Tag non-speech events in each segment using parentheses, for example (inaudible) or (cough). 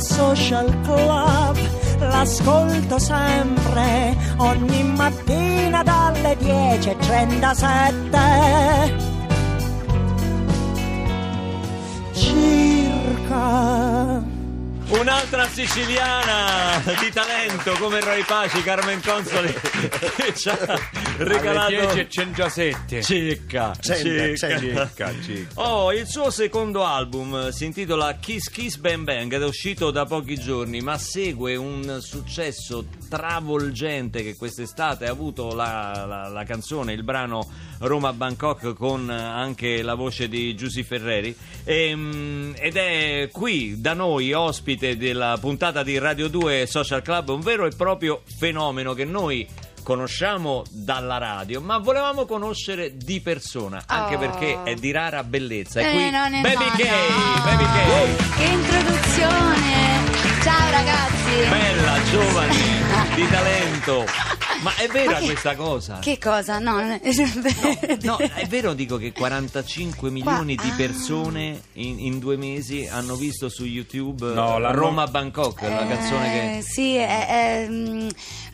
social club. L'ascolto sempre ogni mattina dalle 10.37 circa. Un'altra siciliana di talento come Roy Paci, Carmen Consoli, che ci ha regalato Alle 10.107. Cicca, Centa, cicca. Cicca, cicca. Oh, il suo secondo album si intitola Kiss Kiss Bang Bang ed è uscito da pochi giorni, ma segue un successo travolgente che quest'estate ha avuto la, la- la canzone, il brano Roma Bangkok con anche la voce di Giusy Ferreri Ehm, ed è qui da noi ospite della puntata di Radio 2 Social Club, un vero e proprio fenomeno che noi conosciamo dalla radio, ma volevamo conoscere di persona, anche Oh. perché è di rara bellezza. È Eh, qui no, no, Baby no, K, no. Baby K. Che introduzione! Ciao ragazzi! Bella, giovane, (laughs) di talento. Ma è vera Ma che- questa cosa? Che cosa? No, non è (laughs) No, è vero dico che 45 milioni di ah. persone in, in due mesi hanno visto su YouTube No, eh, la- Roma Bangkok, la canzone che... Eh, Sì, è, è, mm,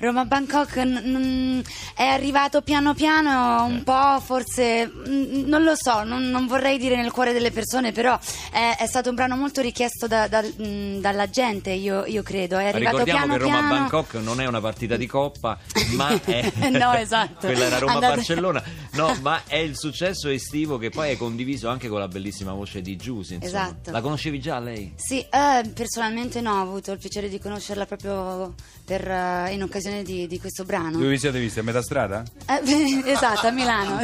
Roma Bangkok n- n- è arrivato piano piano, un po' forse, mm, non lo so, non, non vorrei dire nel cuore delle persone, però è, è stato un brano molto richiesto da- da- mm, dalla gente, io, io credo. È arrivato Ricordiamo piano che Roma piano. Bangkok non è una partita di coppa, ma (laughs) è No, esatto. quella era Roma Barcellona. No, (laughs) ma è il successo estivo che poi è condiviso anche con la bellissima voce di Giusy. Esatto. La conoscevi già lei? Sì, eh, personalmente no, ho avuto il piacere di conoscerla proprio per, eh, in occasione di, di questo brano. Dove vi siete visti? A metà strada? Eh, beh, esatto, a Milano.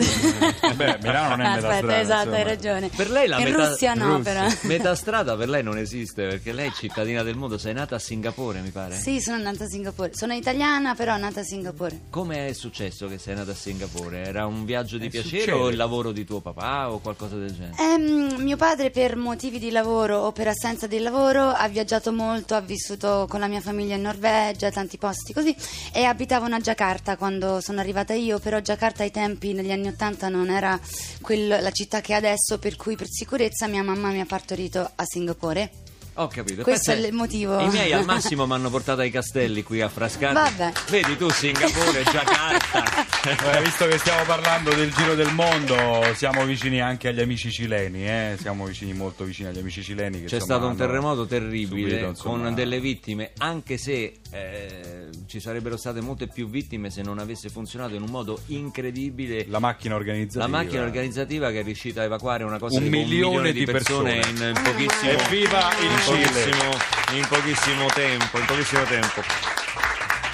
Beh, Milano non è metà Aspetta, strada, esatto, insomma. hai ragione. Per lei la In metà Russia no, Russia. però. (laughs) Metà strada per lei non esiste perché lei è cittadina del mondo, sei nata a Singapore, mi pare. Sì, sono nata a Singapore. Sono italiana, però nata a Singapore. Come è successo che sei nata a Singapore? Era un viaggio di Eh, piacere succede. o il lavoro di tuo papà o qualcosa del genere? Ehm, mio padre per motivi di lavoro o per assenza di lavoro ha viaggiato molto, ha vissuto con la mia famiglia in Norvegia, tanti posti così e abitavano a Giacarta quando sono arrivata io, però Giacarta ai tempi negli anni Ottanta non era quel- la città che è adesso, per cui per sicurezza mia mamma mi ha partorito a Singapore. Ho capito. Questo Pensa- è il motivo. I miei al massimo mi hanno portato ai castelli qui a Frascati. Vabbè. Vedi tu Singapore, Giacarta. Eh, (laughs) visto che stiamo parlando del giro del mondo, siamo vicini anche agli amici cileni, eh? siamo vicini, molto vicini agli amici cileni. Che, C'è insomma, stato un terremoto terribile subito, insomma, con delle vittime, anche se eh, ci sarebbero state molte più vittime se non avesse funzionato in un modo incredibile La macchina organizzativa. la macchina organizzativa che è riuscita a evacuare una cosa Un tipo milione di persone, persone. in pochissimo Evviva il Cile! pochissimo, in pochissimo tempo, in pochissimo tempo.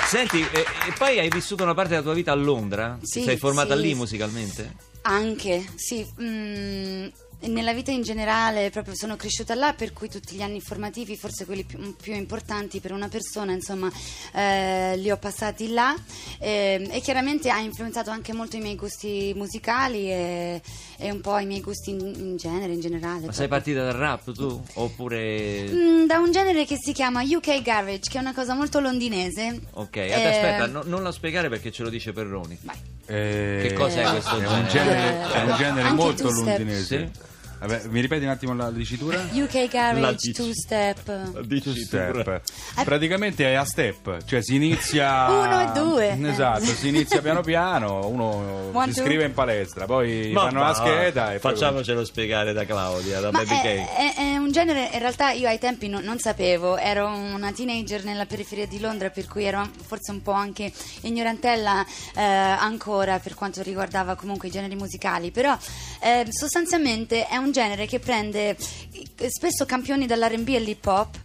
Senti, e, e poi hai vissuto una parte della tua vita a Londra? Sì, sei formata sì. lì musicalmente? Anche, sì. mm, nella vita in generale proprio sono cresciuta là, per cui tutti gli anni formativi, forse quelli più, più importanti per una persona, insomma, eh, li ho passati là eh, e chiaramente ha influenzato anche molto i miei gusti musicali e, e un po' i miei gusti in, in genere, in generale. Ma sei proprio. partita dal rap tu? Oppure... Mm, da un genere che si chiama UK Garage, che è una cosa molto londinese. Ok, Eh, aspetta, no- non la spiegare perché ce lo dice Perroni. vai. Eh, Che cos'è questo È un genere? genere, è un genere molto two step. Vabbè, mi ripeti un attimo la dicitura? (laughs) UK Garage, two step. Tu, Step. Praticamente è a step, cioè si inizia (laughs) Uno e due. Esatto, si inizia piano piano, uno One, si two. iscrive in palestra, poi Ma fanno va, la scheda e poi Facciamocelo spiegare da Claudia, da Ma Baby è, Cake. è- è un genere, in realtà io ai tempi non, non sapevo, ero una teenager nella periferia di Londra, per cui ero forse un po' anche ignorantella eh, ancora per quanto riguardava comunque i generi musicali, però eh, sostanzialmente è un genere che prende spesso campioni dall'R&B e l'hip hop,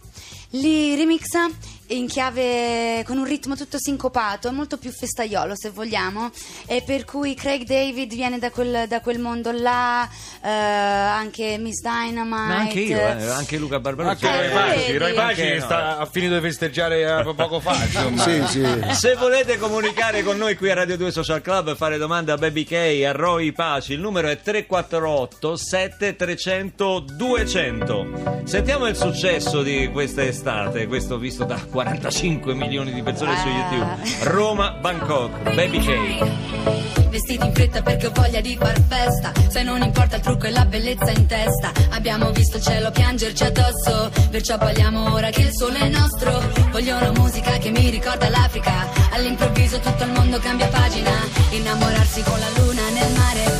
li remixa in chiave con un ritmo tutto sincopato, molto più festaiolo se vogliamo, e per cui Craig David viene da quel, da quel mondo là, eh, anche Miss Dynamite. Ma anche io, eh, anche Luca Barbarossa. Anche Eh, Roy Paci? Roy Paci Anche no. sta- ha finito di festeggiare eh, poco fa, (laughs) insomma. Sì, sì. Se volete comunicare con noi qui a Radio 2 Social Club, fare domande a Baby K, a Roy Paci, il numero è 348 7300 200. Sentiamo il successo di questa estate, questo visto da 45 milioni di persone su Ah. YouTube. Roma, Bangkok, Baby K. Vestiti in fretta perché ho voglia di far festa. Se non importa il trucco e la bellezza in testa. Abbiamo visto il cielo piangerci addosso. Perciò balliamo ora che il sole è nostro. Voglio una musica che mi ricorda l'Africa. All'improvviso tutto il mondo cambia pagina. Innamorarsi con la luna nel mare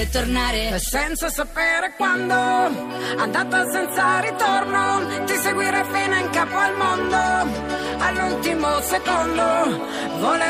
e tornare. Senza sapere quando, andata senza ritorno, ti seguire fino in capo al mondo, all'ultimo secondo, volerei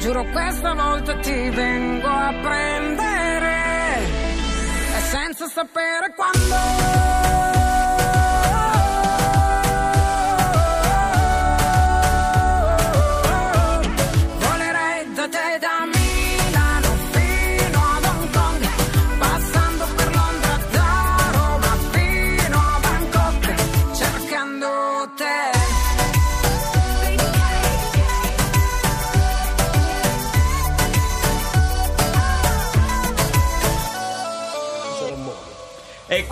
Giuro questa volta ti vengo a prendere e senza sapere quando.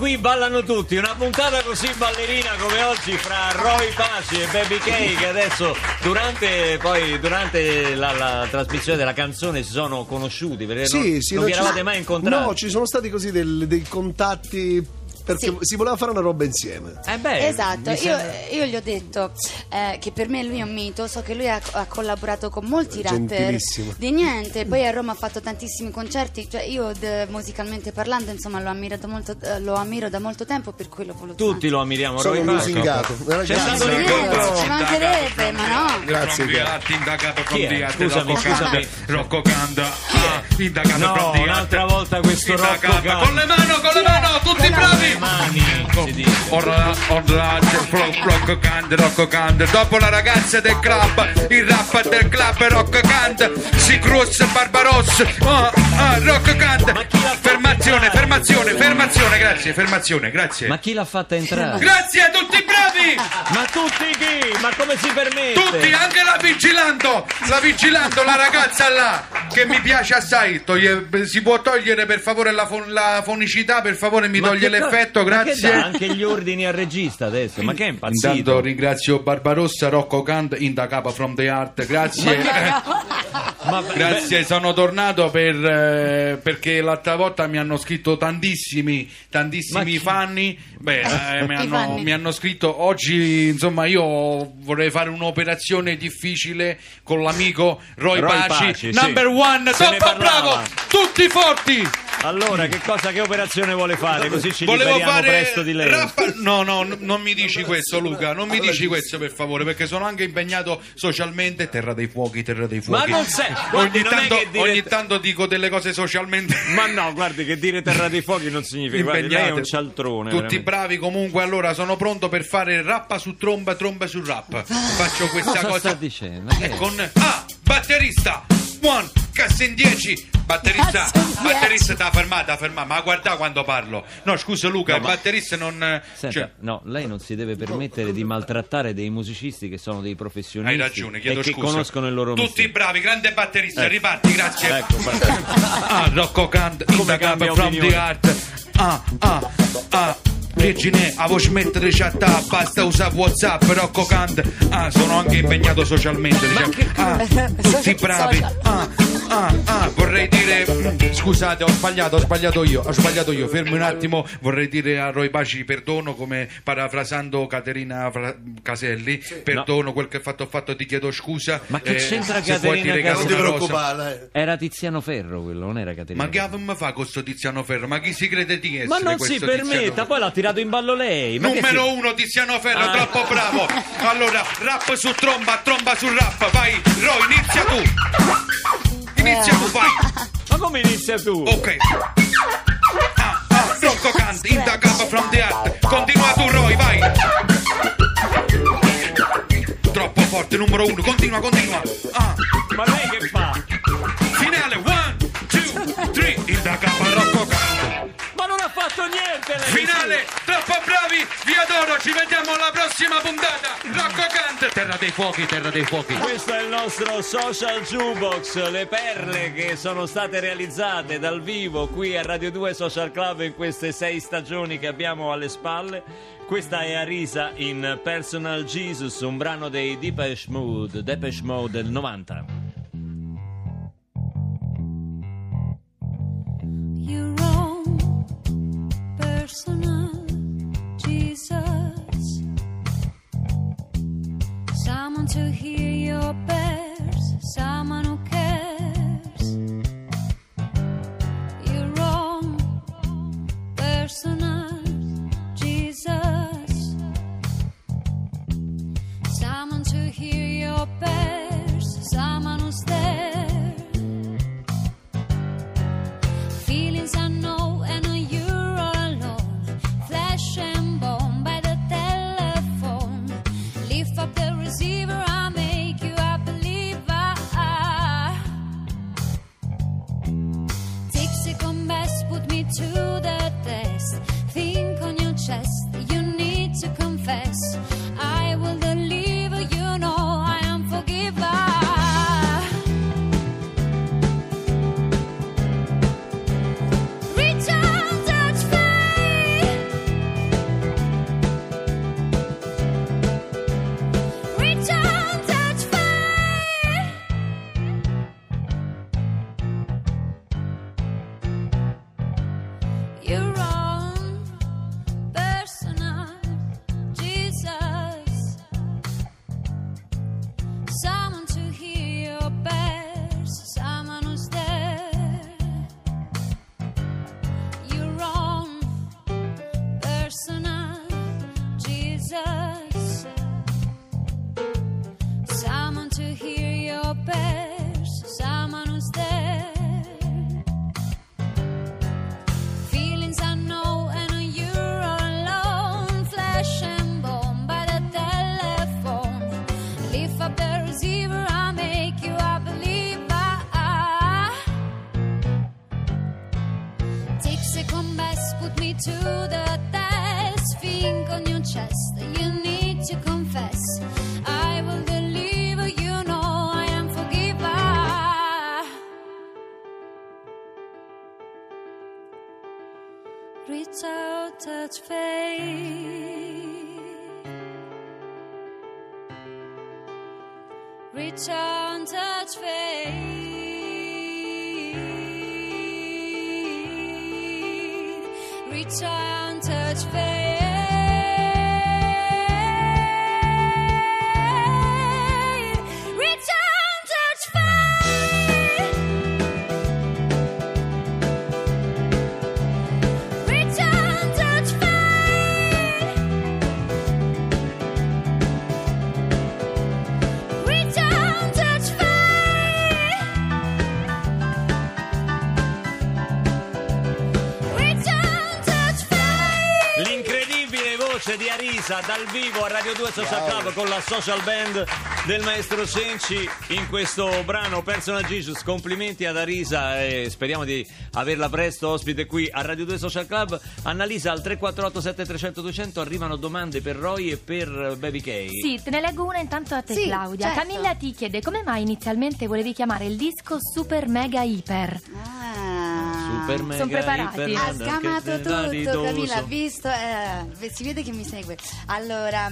Qui ballano tutti, una puntata così ballerina come oggi fra Roy Paci e Baby K che adesso durante, poi, durante la, la trasmissione della canzone si sono conosciuti perché non, non vi eravate mai incontrati. No, ci sono stati così del- dei contatti perché si voleva fare una roba insieme. Eh beh, Esatto, io, sembra- io gli ho detto eh, che per me lui è un mito, so che lui ha, ha collaborato con molti rapper di niente, poi a Roma ha fatto tantissimi concerti, cioè io d- musicalmente parlando insomma lo ammiro, da molto, eh, lo ammiro da molto tempo per cui l'ho voluto Tutti lo ammiriamo, Sono lusingato. C'è stato un tanto. incontro. Ci mancherebbe, ma no. Grazie, art, indagato the art, Scusami, scusami. Rocco Kanda, ah, indagato No, the art. un'altra volta questo. Rocco Kanda. Con le mani, con le mani, tutti bravi! Mani, si dice. Orla, orla, Rocco Kanda, Rocco Kanda. Dopo la ragazza del club, il rap del club Rocco Kanda, si cruz Barbarossa, ah, ah, Rocco fatto Fermazione, fermazione, fermazione, grazie, fermazione, grazie. Ma chi l'ha fatta entrare? Grazie a tutti bravi! Ma tutti chi? Ma come si permette? Tutti, anche la vigilando, la vigilando, la ragazza là, che mi piace assai. Toglie- si può togliere per favore la, fon- la fonicità, per favore mi Ma toglie co- l'effetto, ma che grazie. dà anche gli ordini al regista adesso, ma che è impazzito? Intanto ringrazio Barbarossa, Rocco Kant, in da capa from the art, grazie. Ma- Grazie, sono tornato per, eh, perché l'altra volta mi hanno scritto tantissimi, tantissimi fanni. Beh, eh, (laughs) mi, hanno, fanni. mi hanno scritto oggi, insomma, io vorrei fare un'operazione difficile con l'amico Roy, Roy Paci, Paci, sì. number one, Se ne top parlava. bravo, tutti forti. Allora, che cosa, che operazione vuole fare? Così ci Volevo liberiamo fare presto di lei. rappa- No, no, n- non mi dici questo, Luca. Non mi dici questo, per favore, perché sono anche impegnato socialmente. Terra dei fuochi, terra dei Ma fuochi. non sei- guardi, Ogni non è tanto, che dire- ogni tanto dico delle cose socialmente. (laughs) Ma no, guardi che dire terra dei fuochi non significa. Guardi, lei è impegnate. un cialtrone. Tutti veramente. bravi comunque. Allora, sono pronto per fare rappa su tromba, tromba su rap. Faccio questa Cosa cosa sta dicendo? Che è? con Ah, batterista. One, cassa in 10. Batterista, batterista t'ha fermata, fermata. Ma guarda quando parlo. No, scusa Luca, No, il ma- batterista non Senta, cioè, no, lei non si deve permettere di maltrattare dei musicisti che sono dei professionisti Hai ragione, chiedo e che scusa. conoscono il loro Tutti mestiere. bravi, grande batterista, Ecco. riparti, grazie. Ecco, guarda. (laughs) Ah, Rocco Kant, in Come the cambia from opinione. the art. Ah, ah, ah. Virgine, a vuoi smettere di chattare, basta usare Whatsapp, Rocco Kant. Ah, sono anche impegnato socialmente, diciamo. Ah, tutti bravi. Ah, ah, ah, vorrei dire. Scusate, ho sbagliato, ho sbagliato io, ho sbagliato io. Fermi un attimo, vorrei dire a Roy Baci perdono, come parafrasando Caterina Fra- Caselli. Perdono quel che ho fatto, ho fatto, ti chiedo scusa. Ma che c'entra se puoi Caterina dire Caselli? Non ti una cosa. preoccupare. Era Tiziano Ferro quello, non era Caterina. Ma che mi fa questo Tiziano Ferro? Ma chi si crede di essere Ma non si permetta, Tiziano poi l'ha tirato in ballo lei. Ma che Numero si- uno Tiziano Ferro, Ah. troppo bravo. (laughs) Allora, rap su tromba, tromba sul rap. Vai, Roy, inizia tu. Inizia tu, vai. Ma come inizia tu? Ok. Ah, ah, Rocco Kant, in the cup from the art. Continua tu, Roy, vai. Troppo forte, numero uno. Continua, continua. Ah, Ma lei che fa? finale, one, two, three. In the cup, Rocco Kant. Ma non ha fatto niente lei! Finale, troppo bravi, vi adoro, ci vediamo alla prossima puntata. Rocco Kant, terra dei fuochi, terra dei fuochi. Questo è il nostro social jukebox, le perle che sono state realizzate dal vivo qui a Radio 2 Social Club in queste sei stagioni che abbiamo alle spalle. Questa è Arisa in Personal Jesus, un brano dei Depeche Mode, Depeche Mode del 90. Your own personal Someone to hear your prayers, someone touch faith. Reach out, touch faith. Reach out, touch faith. Arisa dal vivo a Radio 2 Social Club con la social band del maestro Cenci in questo brano Personal Jesus. Complimenti ad Arisa e speriamo di averla presto ospite qui a Radio 2 Social Club. Annalisa al 348 7300 200 arrivano domande per Roy e per Baby K. Sì, te ne leggo una intanto a te Sì, Claudia. certo. Camilla ti chiede come mai inizialmente volevi chiamare il disco Super Mega Iper. Ah. Super mega Son preparati. Ha scamato tutto. Camilla, ha visto, eh, si vede che mi segue. Allora,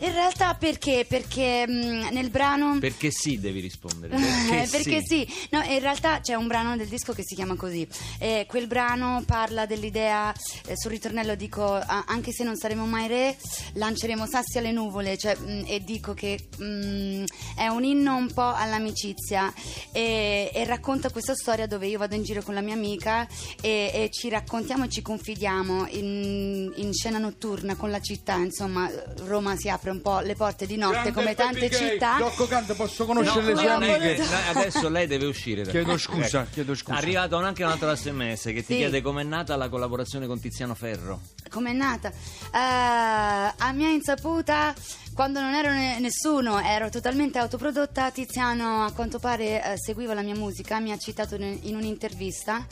In realtà perché? Perché mh, nel brano... Perché sì, devi rispondere. Eh, (laughs) Perché, sì. No, in realtà c'è un brano del disco che si chiama così. Eh, quel brano parla dell'idea, eh, sul ritornello dico, "Ah, anche se non saremo mai re, lanceremo sassi alle nuvole, cioè, mh, e dico che mh, è un inno un po' all'amicizia e, e racconta questa storia dove io vado in giro con la mia amica e, e ci raccontiamo e ci confidiamo in, in scena notturna con la città, insomma, Roma si apre un po' le porte di notte come tante città. Rocco Canto, posso conoscere le sue no, amiche? no, adesso lei deve uscire. da Chiedo scusa, Ecco. chiedo scusa. È arrivato anche un altro sms che ti Sì. chiede com'è nata la collaborazione con Tiziano Ferro. Com'è nata? Eh, a mia insaputa, quando non ero ne- nessuno, ero totalmente autoprodotta. Tiziano, a quanto pare, eh, seguiva la mia musica, mi ha citato in un'intervista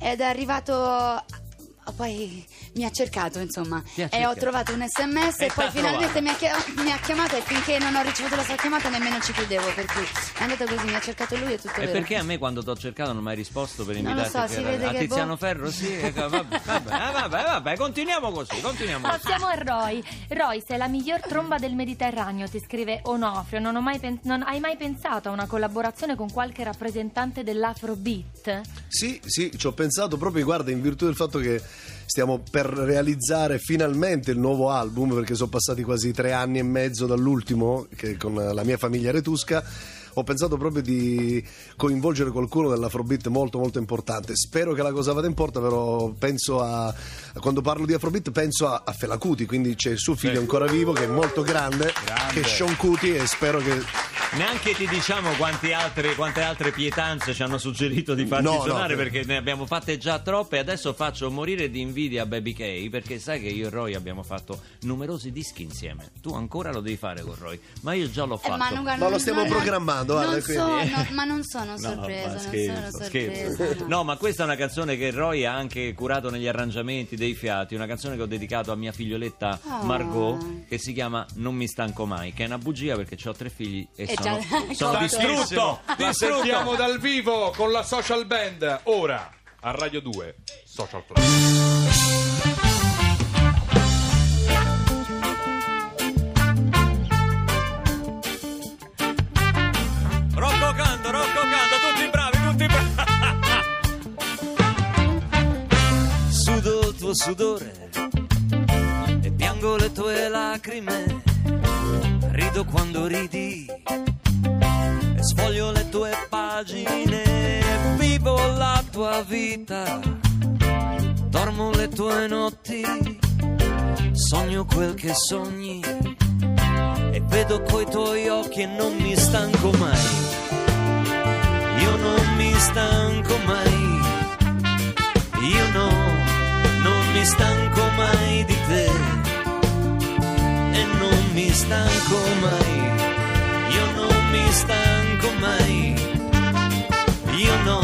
ed è arrivato. Poi mi ha cercato, insomma, Ti ha e ho cercato. trovato un sms E e poi t'ha finalmente mi ha, chia- mi ha chiamato e finché non ho ricevuto la sua chiamata nemmeno ci credevo, per cui è andata così, mi ha cercato lui e tutto E vero. perché a me quando ti ho cercato non mi hai risposto per Non lo invitarti so, si vede a che Tiziano boh. Ferro? Sì, ecco, vabbè, vabbè, eh, vabbè, vabbè, continuiamo così, continuiamo così. Passiamo a Roy. Roy, sei la miglior tromba del Mediterraneo, ti scrive Onofrio. Non, ho mai pen- non hai mai pensato a una collaborazione con qualche rappresentante dell'Afrobeat? Sì, sì, ci ho pensato proprio, guarda, in virtù del fatto che stiamo per realizzare finalmente il nuovo album, perché sono passati quasi tre anni e mezzo dall'ultimo, con la mia famiglia Retusca. Ho pensato proprio di coinvolgere qualcuno dell'Afrobeat molto molto importante. Spero che la cosa vada in porta, però penso a. Quando parlo di Afrobeat penso a, a Fela Kuti, quindi c'è suo figlio ancora vivo che è molto grande, Grande. che è Sean Kuti e spero che Neanche ti diciamo quanti altre, quante altre pietanze ci hanno suggerito di farci No, no, suonare per- perché ne abbiamo fatte già troppe e adesso faccio morire di invidia Baby K perché sai che io e Roy abbiamo fatto numerosi dischi insieme. Tu ancora lo devi fare con Roy, ma io già l'ho Eh, fatto. ma, non- Ma lo stiamo non- programmando, guarda, non quindi- sono- (laughs) ma non sono No, sorpresa, ma non scherzo, sono sorpresa. scherzo. no. No, ma questa è una canzone che Roy ha anche curato negli arrangiamenti dei fiati, una canzone che ho dedicato a mia figlioletta Ah. Margot, che si chiama Non mi stanco mai, che è una bugia perché ho tre figli e E sono, già- (laughs) sono distrutto. Distrutto. sentiamo dal vivo con la social band ora a Radio 2 Social Club. Sudore e piango le tue lacrime. Rido quando ridi e sfoglio le tue pagine. Vivo la tua vita, dormo le tue notti, sogno quel che sogni e vedo coi tuoi occhi e non mi stanco mai. Io non mi stanco mai. Io no, mi stanco mai di te. E non mi stanco mai. Io non mi stanco mai. Io no,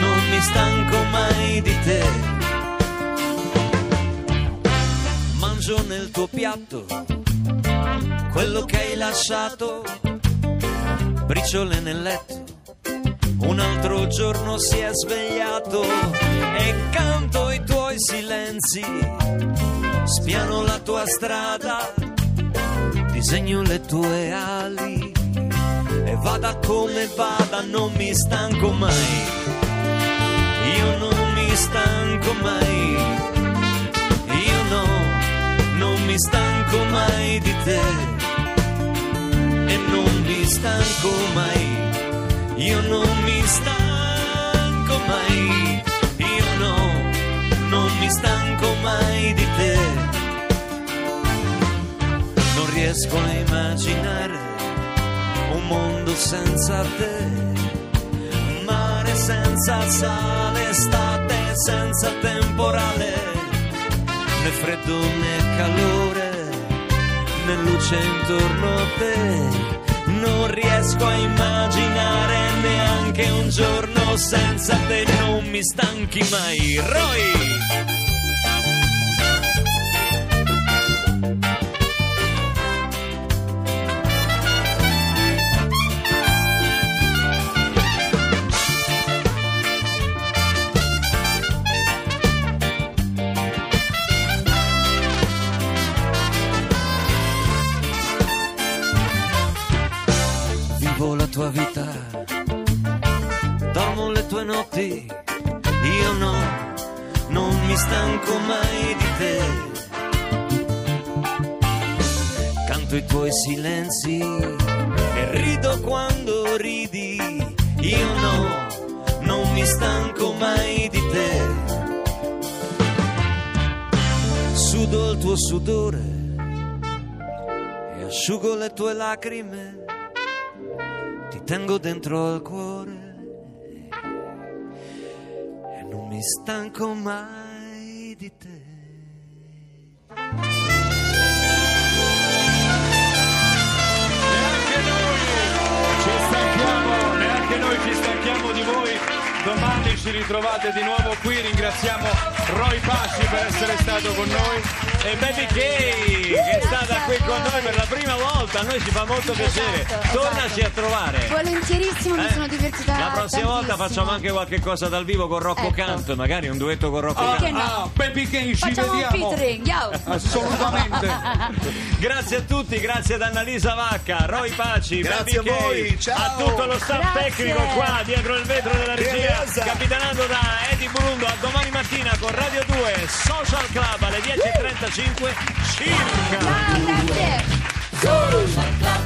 non mi stanco mai di te. Mangio nel tuo piatto quello che hai lasciato, briciole nel letto. Un altro giorno si è svegliato e canto i tuoi silenzi, spiano la tua strada, disegno le tue ali e vada come vada, non mi stanco mai. Io non mi stanco mai. Io no, non mi stanco mai di te e non mi stanco mai. Io non mi stanco mai. Io no, non mi stanco mai di te. Non riesco a immaginare un mondo senza te. Mare senza sale, estate senza temporale, né freddo né calore, né luce intorno a te. Non riesco a immaginare neanche un giorno senza te, non mi stanchi mai. Roy! Canto i tuoi silenzi e rido quando ridi. Io no, non mi stanco mai di te. Sudo il tuo sudore e asciugo le tue lacrime. Ti tengo dentro al cuore e non mi stanco mai Domani ci ritrovate di nuovo qui. Ringraziamo Roy Pasci per essere stato con noi. E Baby Kay che è stata qui con noi per la prima volta, a noi ci fa molto piacere. Esatto, Tornaci esatto. a trovare. Volentierissimo, mi Eh, sono divertita La prossima volta tantissimo. facciamo anche qualche cosa dal vivo con Rocco Ecco. Canto, magari un duetto con Rocco Perché Canto. no? Ah, Baby King, ci Facciamo un vediamo. featuring, yo! Assolutamente. (laughs) Grazie a tutti, grazie ad Annalisa Vacca, Roy Paci, Grazie Baby a voi, Kay, ciao. a tutto lo staff Grazie. tecnico qua dietro il vetro della regia, capitanato da Eddie Burundo. A domani mattina con Radio 2 Social Club alle 10.35 circa. Ciao, grazie!